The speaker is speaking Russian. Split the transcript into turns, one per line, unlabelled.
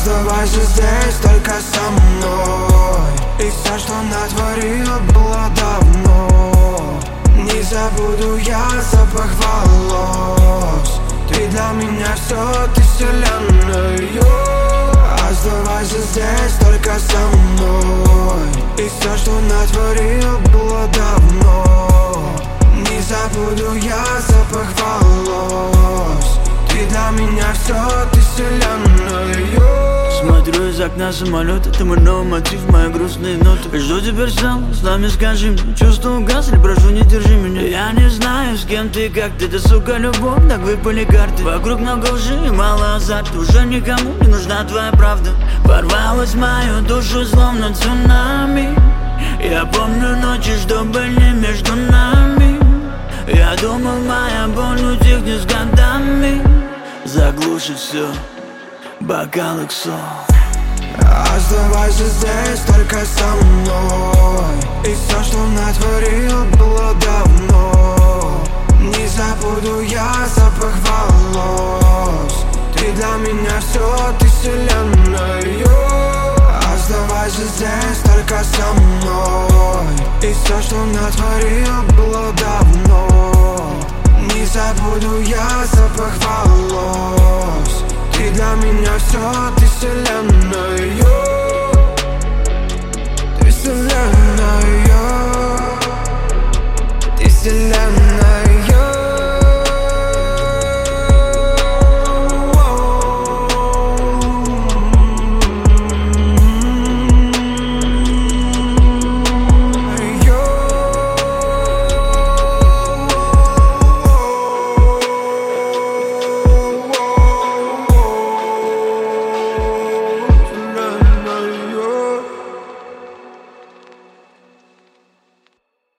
Оставайся здесь только со мной. И все, что натворил, было давно. Не забуду я запах волос. Ты для меня все, ты вселенная. Оставайся здесь только со мной. И все, что натворил, было давно. Не забуду я запах волос. Ты для меня все, ты
Смотрю из окна самолета, ты мой новый мотив, мои грустные ноты Жду теперь сам, с нами скажи мне. Чувства угасли, прошу не держи меня. Я не знаю, с кем ты, как ты, да сука, любовь, так выпали карты. Вокруг много лжи и мало азарта. Уже никому не нужна твоя правда. Порвалась мою душу, словно цунами. Я помню ночи, что были между нами. Я думал, моя боль утихнет с годами. Заглушит все бокал иксо
Оставайся здесь только со мной. И все, что натворил, было давно. Не забуду я запах волос. Ты для меня все, ты вселенная. Оставайся здесь только со мной. И все, что натворил, было давно. Не забуду я запах волос. Ты для меня все,